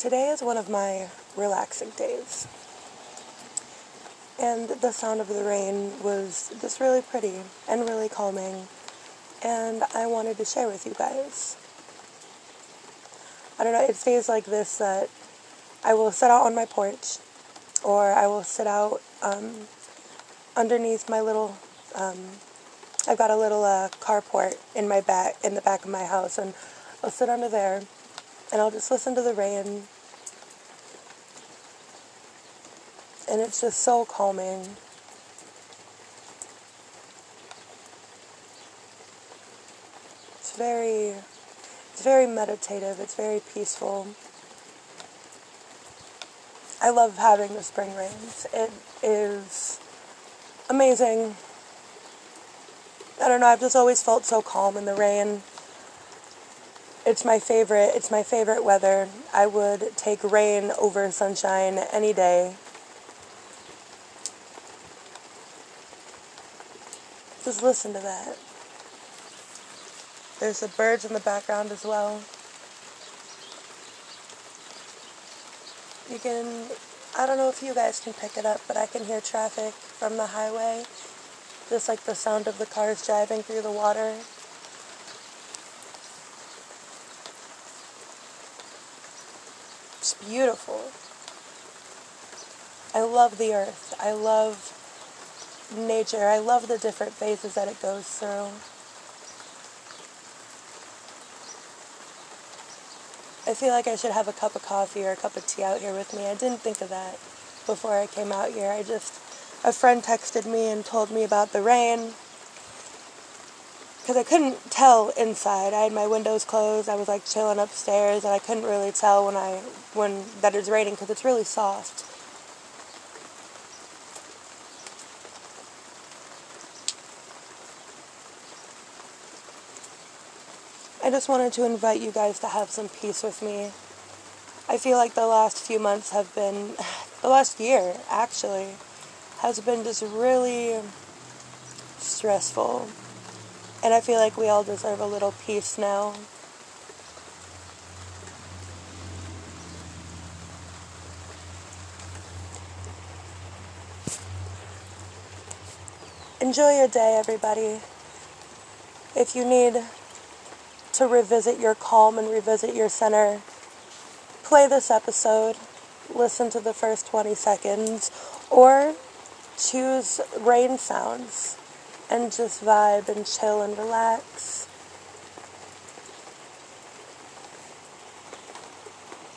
Today is one of my relaxing days. And the sound of the rain was just really pretty and really calming. And I wanted to share with you guys. I don't know, it's days like this that I will sit out on my porch or I will sit out um, underneath my little. Um, I've got a little uh, carport in my back in the back of my house, and I'll sit under there, and I'll just listen to the rain, and it's just so calming. It's very, it's very meditative. It's very peaceful. I love having the spring rains. It is amazing. I don't know, I've just always felt so calm in the rain. It's my favorite. It's my favorite weather. I would take rain over sunshine any day. Just listen to that. There's the birds in the background as well. You can, I don't know if you guys can pick it up, but I can hear traffic from the highway. Just like the sound of the cars driving through the water. It's beautiful. I love the earth. I love nature. I love the different phases that it goes through. I feel like I should have a cup of coffee or a cup of tea out here with me. I didn't think of that before I came out here. I just, a friend texted me and told me about the rain. Because I couldn't tell inside. I had my windows closed. I was like chilling upstairs and I couldn't really tell when I, when that it's raining because it's really soft. I just wanted to invite you guys to have some peace with me. I feel like the last few months have been, the last year actually, has been just really stressful. And I feel like we all deserve a little peace now. Enjoy your day, everybody. If you need to revisit your calm and revisit your center, play this episode, listen to the first 20 seconds, or choose rain sounds and just vibe and chill and relax.